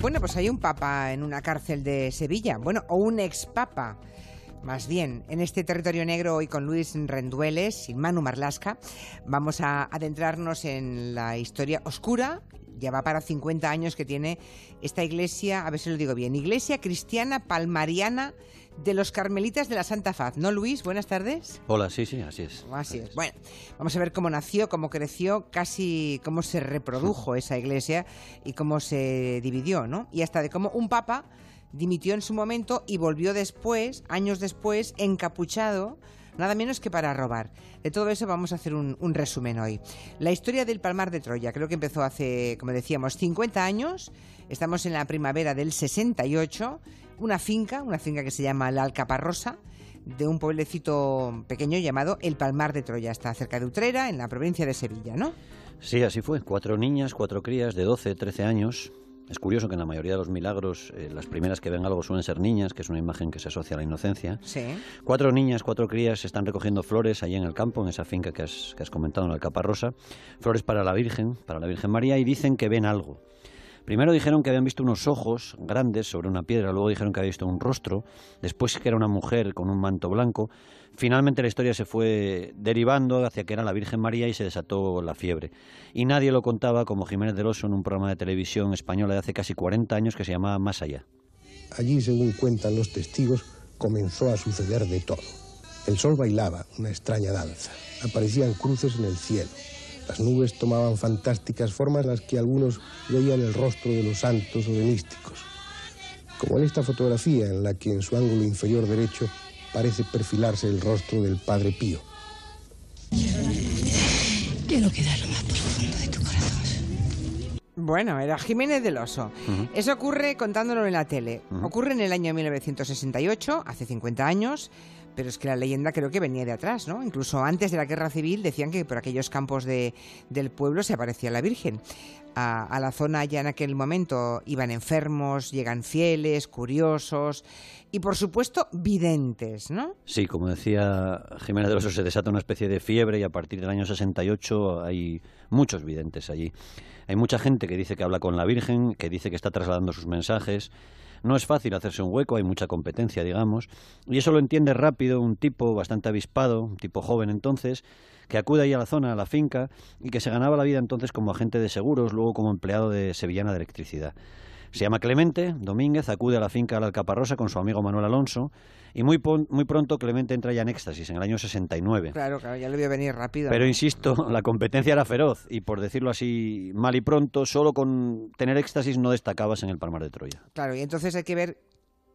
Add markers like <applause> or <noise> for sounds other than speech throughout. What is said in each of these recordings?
Bueno, pues hay un papa en una cárcel de Sevilla, bueno, o un ex papa. Más bien, en este territorio negro hoy con Luis Rendueles y Manu Marlasca vamos a adentrarnos en la historia oscura, ya va para 50 años que tiene esta iglesia, a ver si lo digo bien, Iglesia Cristiana Palmariana de los Carmelitas de la Santa Faz, ¿no, Luis? Buenas tardes. Hola, sí, sí, así es. Así es. Bueno, vamos a ver cómo nació, cómo creció, casi cómo se reprodujo <laughs> esa iglesia y cómo se dividió, ¿no? Y hasta de cómo un papa dimitió en su momento y volvió después, años después, encapuchado nada menos que para robar. De todo eso vamos a hacer un, un, resumen hoy. La historia del Palmar de Troya, creo que empezó hace, como decíamos, 50 años. Estamos en la primavera del 68. Una finca, una finca que se llama La Alcaparrosa, de un pueblecito pequeño llamado El Palmar de Troya. Está cerca de Utrera, en la provincia de Sevilla, ¿no? Sí, así fue. Cuatro niñas, cuatro crías de 12, 13 años. Es curioso que en la mayoría de los milagros eh, las primeras que ven algo suelen ser niñas, que es una imagen que se asocia a la inocencia. Sí. Cuatro niñas, cuatro crías están recogiendo flores allí en el campo, en esa finca que has, que has comentado, en la Alcaparrosa. Flores para la Virgen, para la Virgen María, y dicen que ven algo. Primero dijeron que habían visto unos ojos grandes sobre una piedra, luego dijeron que habían visto un rostro, después que era una mujer con un manto blanco. Finalmente la historia se fue derivando hacia que era la Virgen María y se desató la fiebre. Y nadie lo contaba como Jiménez del Oso en un programa de televisión española de hace casi 40 años que se llamaba Más allá. Allí, según cuentan los testigos, comenzó a suceder de todo. El sol bailaba una extraña danza. Aparecían cruces en el cielo. Las nubes tomaban fantásticas formas las que algunos veían el rostro de los santos o de místicos. Como en esta fotografía en la que en su ángulo inferior derecho parece perfilarse el rostro del Padre Pío. Quiero quedar lo más profundo de tu corazón. Bueno, era Jiménez del Oso. Uh -huh. Eso ocurre contándolo en la tele. Uh -huh. Ocurre en el año 1968, hace 50 años, pero es que la leyenda creo que venía de atrás, ¿no? Incluso antes de la guerra civil decían que por aquellos campos de, del pueblo se aparecía la Virgen. A, la zona ya en aquel momento iban enfermos, llegan fieles, curiosos y por supuesto videntes, ¿no? Sí, como decía Jiménez de Oso, se desata una especie de fiebre y a partir del año 68 hay muchos videntes allí. Hay mucha gente que dice que habla con la Virgen, que dice que está trasladando sus mensajes. No es fácil hacerse un hueco, hay mucha competencia, digamos, y eso lo entiende rápido un tipo bastante avispado, un tipo joven entonces, que acude ahí a la zona, a la finca, y que se ganaba la vida entonces como agente de seguros, luego como empleado de Sevillana de Electricidad. Se llama Clemente Domínguez, acude a la finca de la Alcaparrosa con su amigo Manuel Alonso y muy, muy pronto Clemente entra ya en éxtasis, en el año 69. Claro, claro, ya le vio venir rápido. Pero insisto, <laughs> la competencia era feroz y por decirlo así mal y pronto, solo con tener éxtasis no destacabas en el Palmar de Troya. Claro, y entonces hay que ver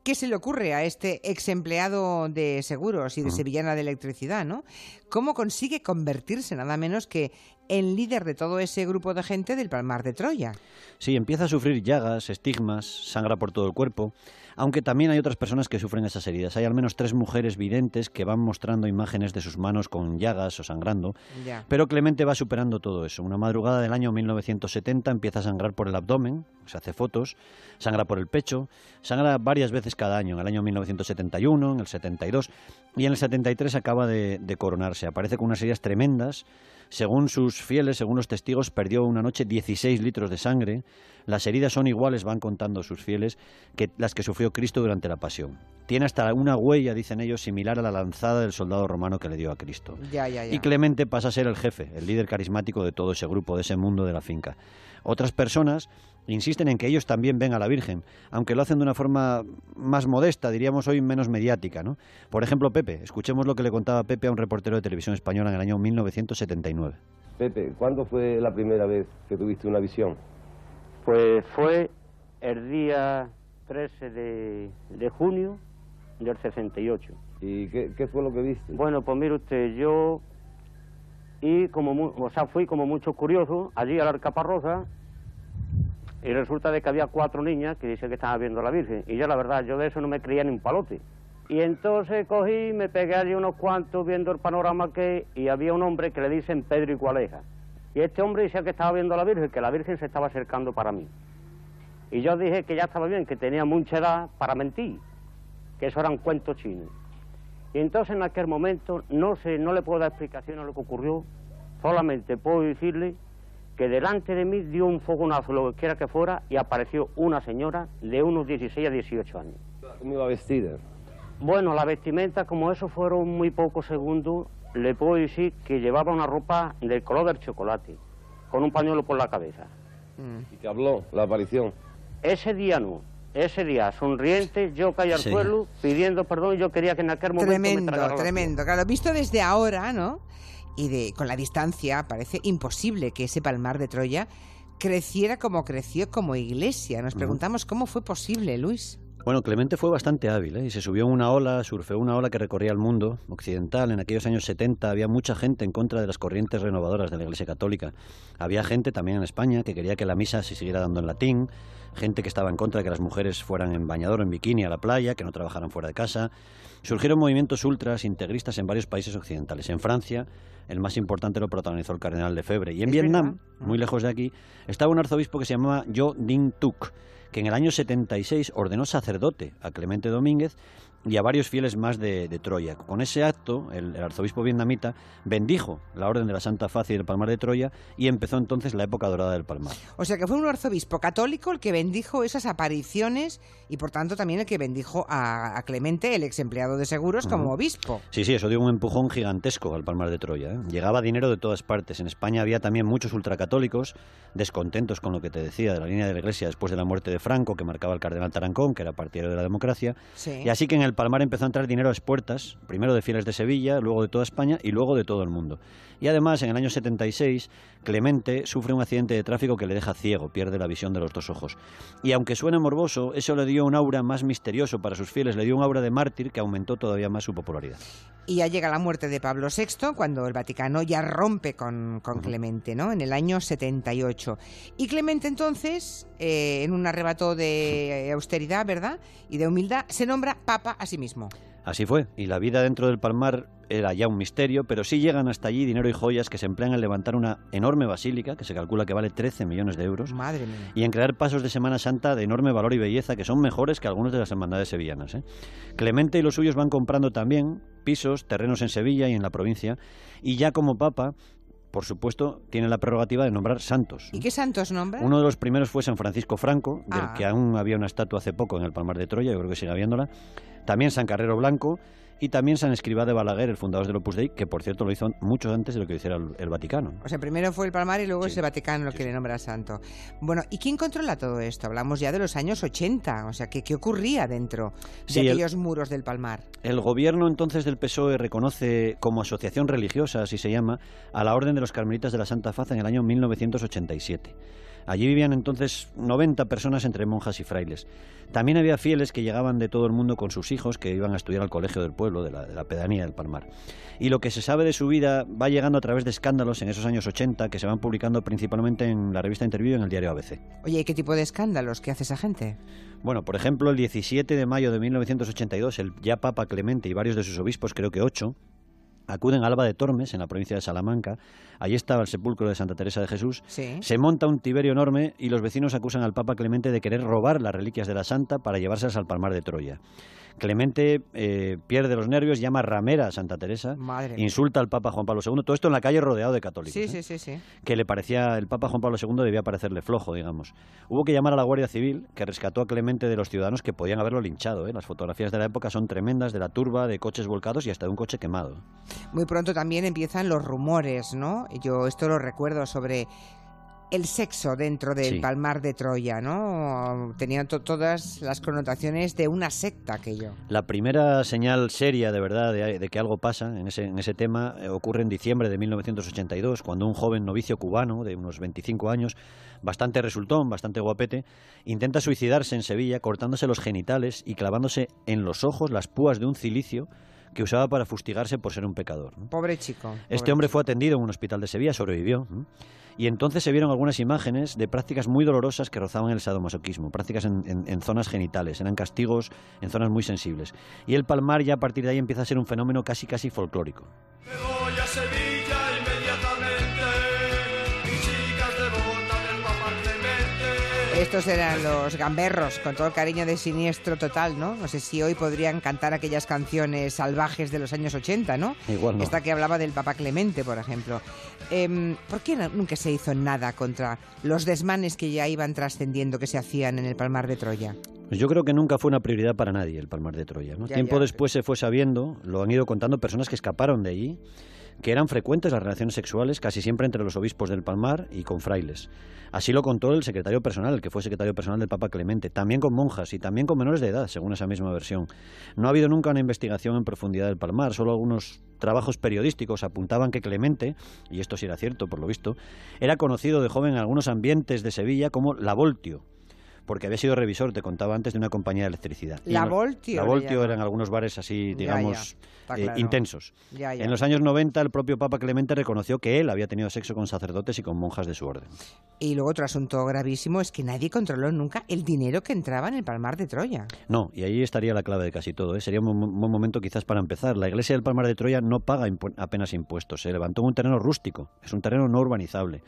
¿Qué se le ocurre a este ex empleado de seguros y de. Sevillana de Electricidad, ¿no? ¿Cómo consigue convertirse nada menos que en líder de todo ese grupo de gente del Palmar de Troya? Sí, empieza a sufrir llagas, estigmas, sangra por todo el cuerpo, aunque también hay otras personas que sufren esas heridas. Hay al menos tres mujeres videntes que van mostrando imágenes de sus manos con llagas o sangrando, ya. pero Clemente va superando todo eso. Una madrugada del año 1970 empieza a sangrar por el abdomen, se hace fotos, sangra por el pecho, sangra varias veces cada año, en el año 1971, en el 72 y en el 73 acaba de, de coronarse. Aparece con unas heridas tremendas, según sus fieles, según los testigos, perdió una noche 16 litros de sangre. Las heridas son iguales, van contando sus fieles, que las que sufrió Cristo durante la pasión. Tiene hasta una huella, dicen ellos, similar a la lanzada del soldado romano que le dio a Cristo. Ya, ya, ya. Y Clemente pasa a ser el jefe, el líder carismático de todo ese grupo, de ese mundo de la finca. Otras personas insisten en que ellos también ven a la Virgen, aunque lo hacen de una forma más modesta, diríamos hoy menos mediática. ¿no? Por ejemplo, Pepe, escuchemos lo que le contaba Pepe a un reportero de televisión española en el año 1979. Pepe, ¿cuándo fue la primera vez que tuviste una visión? Pues fue el día 13 de, de junio del 68. ¿Y qué, qué, fue lo que viste? Bueno, pues mire usted, yo y como, o sea, fui como mucho curioso allí a la Alcaparrosa y resulta de que había cuatro niñas que dicen que estaban viendo a la Virgen. Y yo, la verdad, yo de eso no me creía ni un palote. Y entonces cogí, me pegué allí unos cuantos viendo el panorama que... Y había un hombre que le dicen Pedro Igualeja. Y este hombre decía que estaba viendo a la Virgen, que la Virgen se estaba acercando para mí. Y yo dije que ya estaba bien, que tenía mucha edad para mentir, que eso eran cuentos chinos. Y entonces en aquel momento no sé, no le puedo dar explicación a lo que ocurrió, solamente puedo decirle que delante de mí dio un fogonazo, lo que quiera que fuera, y apareció una señora de unos 16 a 18 años. ¿Cómo iba vestida? Bueno, la vestimenta, como eso fueron muy pocos segundos, le puedo decir que llevaba una ropa del color del chocolate, con un pañuelo por la cabeza. ¿Y te habló la aparición? Ese día no. Ese día, sonriente, yo caí al Sí. suelo pidiendo perdón y yo quería que en aquel momento me Tremendo, la tremendo. Claro, visto desde ahora, ¿no? Y de, con la distancia, parece imposible que ese palmar de Troya creciera como creció como iglesia. Nos preguntamos cómo fue posible, Luis. Bueno, Clemente fue bastante hábil ¿eh? y se subió una ola, surfeó una ola que recorría el mundo occidental. En aquellos años 70 había mucha gente en contra de las corrientes renovadoras de la Iglesia Católica. Había gente también en España que quería que la misa se siguiera dando en latín, gente que estaba en contra de que las mujeres fueran en bañador o en bikini a la playa, que no trabajaran fuera de casa. Surgieron movimientos ultras integristas en varios países occidentales. En Francia, el más importante lo protagonizó el cardenal Lefebvre. Y en Vietnam, verdad. muy lejos de aquí, estaba un arzobispo que se llamaba Jo Dinh Tuc, que en el año 76 ordenó sacerdote a Clemente Domínguez y a varios fieles más de, de Troya. Con ese acto, el, el arzobispo vietnamita bendijo la Orden de la Santa Faz y del Palmar de Troya y empezó entonces la época dorada del Palmar. O sea que fue un arzobispo católico el que bendijo esas apariciones y por tanto también el que bendijo a, a Clemente, el ex empleado de seguros, como obispo. Sí, sí, eso dio un empujón gigantesco al Palmar de Troya. ¿eh? Llegaba dinero de todas partes. En España había también muchos ultracatólicos descontentos con lo que te decía de la línea de la Iglesia después de la muerte de Franco, que marcaba el cardenal Tarancón, que era partidario de la democracia. Sí. Y así que en el Palmar empezó a entrar dinero a expuertas, primero de fieles de Sevilla, luego de toda España y luego de todo el mundo. Y además, en el año 76, Clemente sufre un accidente de tráfico que le deja ciego, pierde la visión de los dos ojos. Y aunque suene morboso, eso le dio un aura más misterioso para sus fieles, le dio un aura de mártir que aumentó todavía más su popularidad. Y ya llega la muerte de Pablo VI, cuando el Vaticano ya rompe con, con Clemente, ¿no? En el año 78. Y Clemente entonces, eh, en un arrebato de austeridad, ¿verdad? Y de humildad, se nombra papa a sí mismo. Así fue, y la vida dentro del Palmar era ya un misterio, pero sí llegan hasta allí dinero y joyas que se emplean en levantar una enorme basílica, que se calcula que vale 13 millones de euros, Madre mía. y en crear pasos de Semana Santa de enorme valor y belleza, que son mejores que algunos de las hermandades sevillanas. ¿eh? Clemente y los suyos van comprando también pisos, terrenos en Sevilla y en la provincia, y ya como papa, por supuesto, tiene la prerrogativa de nombrar santos. ¿Y qué santos nombra? Uno de los primeros fue San Francisco Franco, del Ah. que aún había una estatua hace poco en el Palmar de Troya, yo creo que sigue habiéndola. También San Carrero Blanco y también San Escribá de Balaguer, el fundador del Opus Dei, que por cierto lo hizo mucho antes de lo que hiciera el, el Vaticano. O sea, primero fue el Palmar y luego Sí. es el Vaticano lo que le nombra santo. Bueno, ¿y quién controla todo esto? Hablamos ya de los años 80, o sea, ¿qué, qué ocurría dentro de Sí, el- aquellos muros del Palmar? El gobierno entonces del PSOE reconoce como asociación religiosa, así se llama, a la Orden de los Carmelitas de la Santa Faz en el año 1987. Allí vivían entonces 90 personas entre monjas y frailes. También había fieles que llegaban de todo el mundo con sus hijos que iban a estudiar al colegio del pueblo, de la, de la pedanía del Palmar. Y lo que se sabe de su vida va llegando a través de escándalos en esos años 80 que se van publicando principalmente en la revista Interview y en el diario ABC. Oye, ¿y qué tipo de escándalos? ¿Qué hace esa gente? Bueno, por ejemplo, el 17 de mayo de 1982, el ya Papa Clemente y varios de sus obispos, creo que ocho, acuden a Alba de Tormes, en la provincia de Salamanca. Allí estaba el sepulcro de Santa Teresa de Jesús. Sí. Se monta un tiberio enorme y los vecinos acusan al Papa Clemente de querer robar las reliquias de la Santa para llevárselas al Palmar de Troya. Clemente eh, pierde los nervios, llama ramera a Santa Teresa, Madre mía. insulta al Papa Juan Pablo II, todo esto en la calle rodeado de católicos. Sí, ¿eh? sí, sí, sí. que le parecía el Papa Juan Pablo II debía parecerle flojo, digamos. Hubo que llamar a la Guardia Civil, que rescató a Clemente de los ciudadanos que podían haberlo linchado. ¿eh? Las fotografías de la época son tremendas, de la turba, de coches volcados y hasta de un coche quemado. Muy pronto también empiezan los rumores, ¿no? Yo esto lo recuerdo sobre el sexo dentro del Sí. Palmar de Troya, ¿no? Tenía to- todas las connotaciones de una secta aquello. La primera señal seria de verdad de, de que algo pasa en ese, en ese tema eh, ocurre en diciembre de 1982, cuando un joven novicio cubano de unos 25 años, bastante resultón, bastante guapete, intenta suicidarse en Sevilla cortándose los genitales y clavándose en los ojos las púas de un cilicio que usaba para fustigarse por ser un pecador. ¿no? Pobre chico. Este hombre chico. fue atendido en un hospital de Sevilla, sobrevivió. Y entonces se vieron algunas imágenes de prácticas muy dolorosas que rozaban el sadomasoquismo, prácticas en, en- en zonas genitales, eran castigos en zonas muy sensibles. Y el palmar ya a partir de ahí empieza a ser un fenómeno casi casi folclórico. Me voy a Estos eran los gamberros, con todo el cariño de siniestro total, ¿no? No sé si hoy podrían cantar aquellas canciones salvajes de los años 80, ¿no? Igual no. Esta que hablaba del Papa Clemente, por ejemplo. Em, ¿Por qué nunca se hizo nada contra los desmanes que ya iban trascendiendo que se hacían en el Palmar de Troya? Pues yo creo que nunca fue una prioridad para nadie el Palmar de Troya. ¿no? Ya, Tiempo ya. después se fue sabiendo, lo han ido contando personas que escaparon de allí, que eran frecuentes las relaciones sexuales casi siempre entre los obispos del Palmar y con frailes. Así lo contó el secretario personal, que fue secretario personal del Papa Clemente, también con monjas y también con menores de edad, según esa misma versión. No ha habido nunca una investigación en profundidad del Palmar, solo algunos trabajos periodísticos apuntaban que Clemente, y esto sí era cierto por lo visto, era conocido de joven en algunos ambientes de Sevilla como La Voltio, porque había sido revisor, te contaba antes, de una compañía de electricidad. La Voltio La Voltio eran algunos bares así, digamos, ya, eh, claro. intensos. Ya. En los años 90, el propio Papa Clemente reconoció que él había tenido sexo con sacerdotes y con monjas de su orden. Y luego otro asunto gravísimo es que nadie controló nunca el dinero que entraba en el Palmar de Troya. No, y ahí estaría la clave de casi todo. ¿eh? Sería un buen momento quizás para empezar. La iglesia del Palmar de Troya no paga impu- apenas impuestos. Se levantó en un terreno rústico. Es un terreno no urbanizable.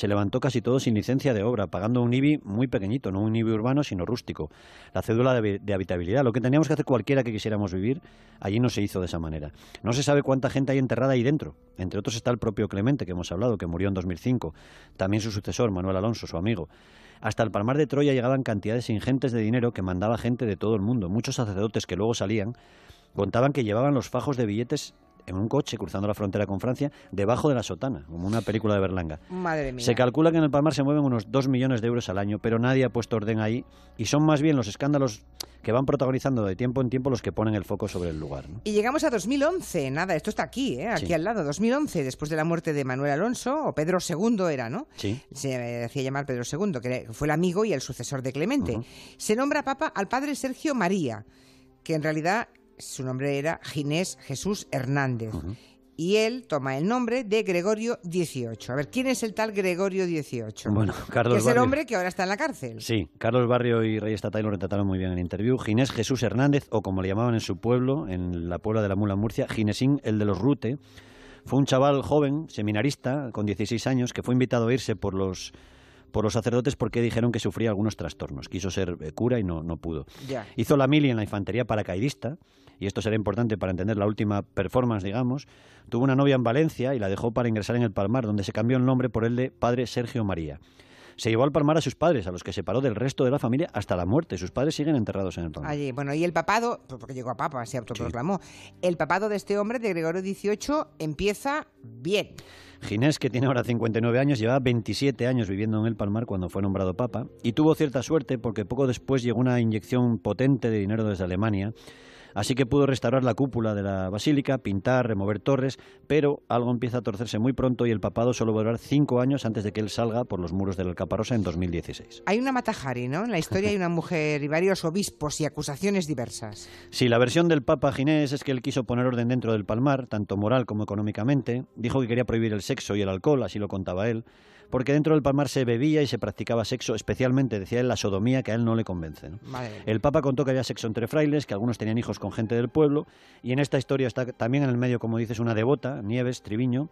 Se levantó casi todo sin licencia de obra, pagando un IBI muy pequeñito, no un IBI urbano, sino rústico. La cédula de, habi- de habitabilidad. Lo que teníamos que hacer cualquiera que quisiéramos vivir, allí no se hizo de esa manera. No se sabe cuánta gente hay enterrada ahí dentro. Entre otros está el propio Clemente, que hemos hablado, que murió en 2005. También su sucesor, Manuel Alonso, su amigo. Hasta el Palmar de Troya llegaban cantidades ingentes de dinero que mandaba gente de todo el mundo. Muchos sacerdotes que luego salían contaban que llevaban los fajos de billetes en un coche cruzando la frontera con Francia debajo de la sotana, como una película de Berlanga. Madre mía. Se calcula que en el Palmar se mueven unos 2 millones de euros al año, pero nadie ha puesto orden ahí y son más bien los escándalos que van protagonizando de tiempo en tiempo los que ponen el foco sobre el lugar. ¿no? Y llegamos a 2011, nada, esto está aquí, ¿eh? aquí Sí. al lado, 2011, después de la muerte de Manuel Alonso, o Pedro II era, ¿no? Sí. Se hacía llamar Pedro II, que fue el amigo y el sucesor de Clemente. Se nombra papa al padre Sergio María, que en realidad su nombre era Ginés Jesús Hernández. Y él toma el nombre de Gregorio XVIII. A ver, ¿quién es el tal Gregorio XVIII? Bueno, <laughs> Carlos es el Barrio. hombre que ahora está en la cárcel. Sí, Carlos Barrio y Rey Estatay lo retrataron muy bien en el interview. Ginés Jesús Hernández, o como le llamaban en su pueblo, en la puebla de la Mula Murcia, Ginesín, el de los Rute, fue un chaval joven, seminarista, con 16 años, que fue invitado a irse por los por los sacerdotes porque dijeron que sufría algunos trastornos. Quiso ser eh, cura y no, no pudo. Hizo la mili en la infantería paracaidista, y esto será importante para entender la última performance, digamos. Tuvo una novia en Valencia y la dejó para ingresar en el Palmar, donde se cambió el nombre por el de Padre Sergio María. Se llevó al Palmar a sus padres, a los que separó del resto de la familia hasta la muerte. Sus padres siguen enterrados en el Palmar. Allí, bueno, y el papado, porque llegó a papa, se autoproclamó, el papado de este hombre, de Gregorio XVIII, empieza bien. Ginés, que tiene ahora 59 años, llevaba 27 años viviendo en el Palmar cuando fue nombrado papa y tuvo cierta suerte porque poco después llegó una inyección potente de dinero desde Alemania. Así que pudo restaurar la cúpula de la basílica, pintar, remover torres, pero algo empieza a torcerse muy pronto y el papado solo va a durar cinco años antes de que él salga por los muros del Alcaparrosa en 2016. Hay una Matajari, ¿no? En la historia hay una mujer y varios obispos y acusaciones diversas. Sí, la versión del Papa Ginés es que él quiso poner orden dentro del Palmar, tanto moral como económicamente. Dijo que quería prohibir el sexo y el alcohol, así lo contaba él, porque dentro del Palmar se bebía y se practicaba sexo, especialmente, decía él, la sodomía, que a él no le convence. El Papa contó que había sexo entre frailes, que algunos tenían hijos con gente del pueblo, y en esta historia está también en el medio, como dices, una devota, Nieves Triviño,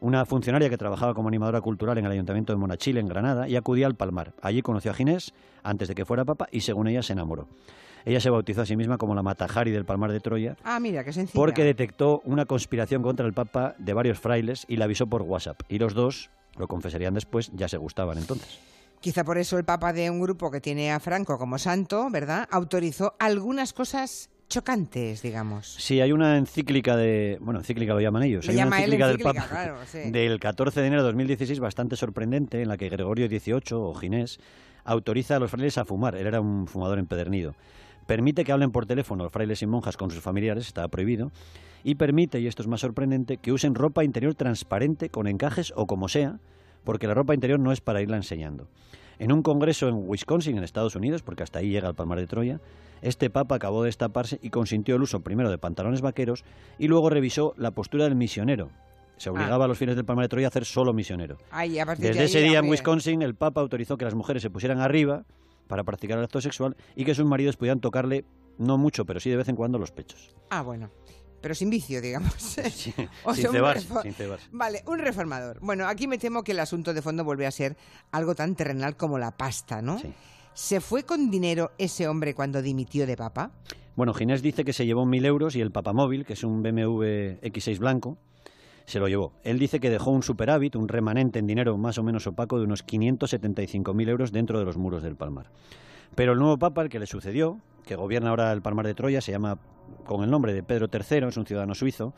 una funcionaria que trabajaba como animadora cultural en el Ayuntamiento de Monachil, en Granada, y acudía al Palmar. Allí conoció a Ginés, antes de que fuera papa, y según ella se enamoró. Ella se bautizó a sí misma como la Matajari del Palmar de Troya, Ah, mira, qué sencilla. porque detectó una conspiración contra el Papa de varios frailes y la avisó por WhatsApp. Y los dos, lo confesarían después, ya se gustaban entonces. Quizá por eso el papa de un grupo que tiene a Franco como santo, ¿verdad? Autorizó algunas cosas chocantes, digamos. Sí, hay una encíclica de. Bueno, encíclica lo llaman ellos. Lo hay una llama encíclica del Papa claro, sí. del 14 de enero de 2016 bastante sorprendente en la que Gregorio XVIII o Ginés autoriza a los frailes a fumar. Él era un fumador empedernido. Permite que hablen por teléfono los frailes y monjas con sus familiares, estaba prohibido. Y permite, y esto es más sorprendente, que usen ropa interior transparente con encajes o como sea, porque la ropa interior no es para irla enseñando. En un congreso en Wisconsin, en Estados Unidos, porque hasta ahí llega el Palmar de Troya, este papa acabó de destaparse y consintió el uso primero de pantalones vaqueros y luego revisó la postura del misionero. Se obligaba a los fines del Palmar de Troya a hacer solo misionero. Ay, de Desde ese día en Wisconsin, el Papa autorizó que las mujeres se pusieran arriba para practicar el acto sexual y que sus maridos pudieran tocarle, no mucho, pero sí de vez en cuando, los pechos. Ah, bueno. Pero sin vicio, digamos. <laughs> Sí, sin cebarse, sin cebarse. Vale, un reformador. Bueno, aquí me temo que el asunto de fondo vuelve a ser algo tan terrenal como la pasta, ¿no? Sí. ¿Se fue con dinero ese hombre cuando dimitió de papa? Bueno, Ginés dice que se llevó mil euros y el papamóvil, que es un BMW X6 blanco, se lo llevó. Él dice que dejó un superávit, un remanente en dinero más o menos opaco de unos 575.000 euros dentro de los muros del Palmar. Pero el nuevo papa, el que le sucedió, que gobierna ahora el Palmar de Troya, se llama con el nombre de Pedro III, es un ciudadano suizo,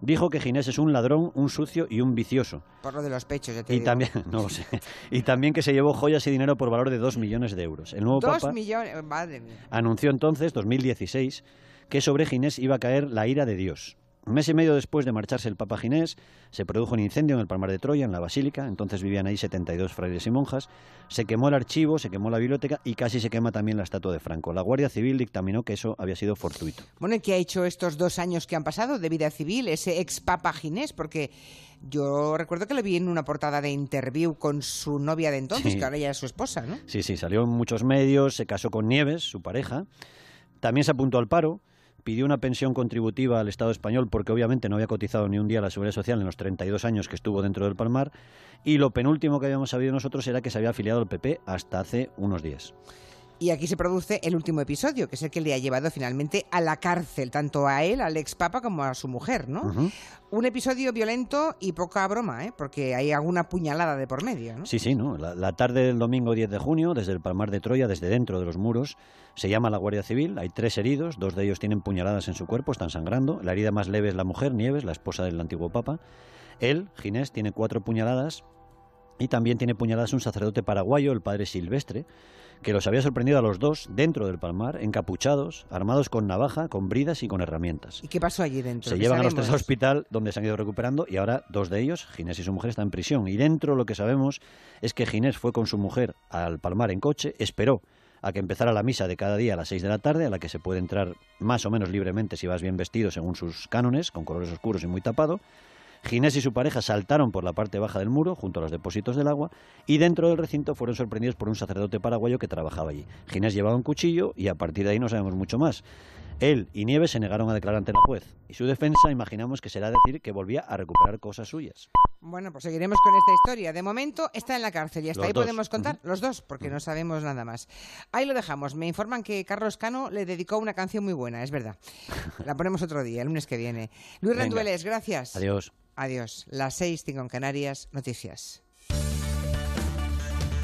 dijo que Ginés es un ladrón, un sucio y un vicioso. Por lo de los pechos, ya te Y digo. también, <laughs> no lo sé, y también que se llevó joyas y dinero por valor de 2 millones de euros. El nuevo Dos papa millones, madre mía. anunció entonces, 2016, que sobre Ginés iba a caer la ira de Dios. Un mes y medio después de marcharse el Papa Ginés, se produjo un incendio en el Palmar de Troya, en la Basílica. Entonces vivían ahí 72 frailes y monjas. Se quemó el archivo, se quemó la biblioteca y casi se quema también la estatua de Franco. La Guardia Civil dictaminó que eso había sido fortuito. Bueno, ¿y qué ha hecho estos dos años que han pasado de vida civil ese ex papa Ginés? Porque yo recuerdo que le vi en una portada de interview con su novia de entonces, Sí. que ahora ya es su esposa, ¿no? Sí, sí, salió en muchos medios, se casó con Nieves, su pareja. También se apuntó al paro, pidió una pensión contributiva al Estado español porque obviamente no había cotizado ni un día la Seguridad Social en los 32 años que estuvo dentro del Palmar. Y lo penúltimo que habíamos sabido nosotros era que se había afiliado al PP hasta hace unos días. Y aquí se produce el último episodio, que es el que le ha llevado finalmente a la cárcel, tanto a él, al ex papa, como a su mujer, ¿no? Un episodio violento y poca broma, ¿eh? Porque hay alguna puñalada de por medio, ¿no? Sí, sí, ¿no? La, la tarde del domingo 10 de junio, desde el Palmar de Troya, desde dentro de los muros, se llama la Guardia Civil. Hay tres heridos, dos de ellos tienen puñaladas en su cuerpo, están sangrando. La herida más leve es la mujer, Nieves, la esposa del antiguo papa. Él, Ginés, tiene cuatro puñaladas y también tiene puñaladas un sacerdote paraguayo, el padre Silvestre, que los había sorprendido a los dos dentro del Palmar, encapuchados, armados con navaja, con bridas y con herramientas. ¿Y qué pasó allí dentro? Se ¿Qué llevan a los tres al hospital donde se han ido recuperando y ahora dos de ellos, Ginés y su mujer, están en prisión. Y dentro lo que sabemos es que Ginés fue con su mujer al Palmar en coche, esperó a que empezara la misa de cada día a las seis de la tarde, a la que se puede entrar más o menos libremente si vas bien vestido según sus cánones, con colores oscuros y muy tapado. Ginés y su pareja saltaron por la parte baja del muro, junto a los depósitos del agua, y dentro del recinto fueron sorprendidos por un sacerdote paraguayo que trabajaba allí. Ginés llevaba un cuchillo y a partir de ahí no sabemos mucho más. Él y Nieves se negaron a declarar ante la juez, y su defensa imaginamos que será decir que volvía a recuperar cosas suyas. Bueno, pues seguiremos con esta historia. De momento está en la cárcel y hasta Los ahí dos. podemos contar los dos, porque no sabemos nada más. Ahí lo dejamos. Me informan que Carlos Cano le dedicó una canción muy buena, es verdad. <laughs> La ponemos otro día, el lunes que viene. Luis. Rendueles, gracias. Adiós. Adiós. Las seis, cinco en Canarias, noticias.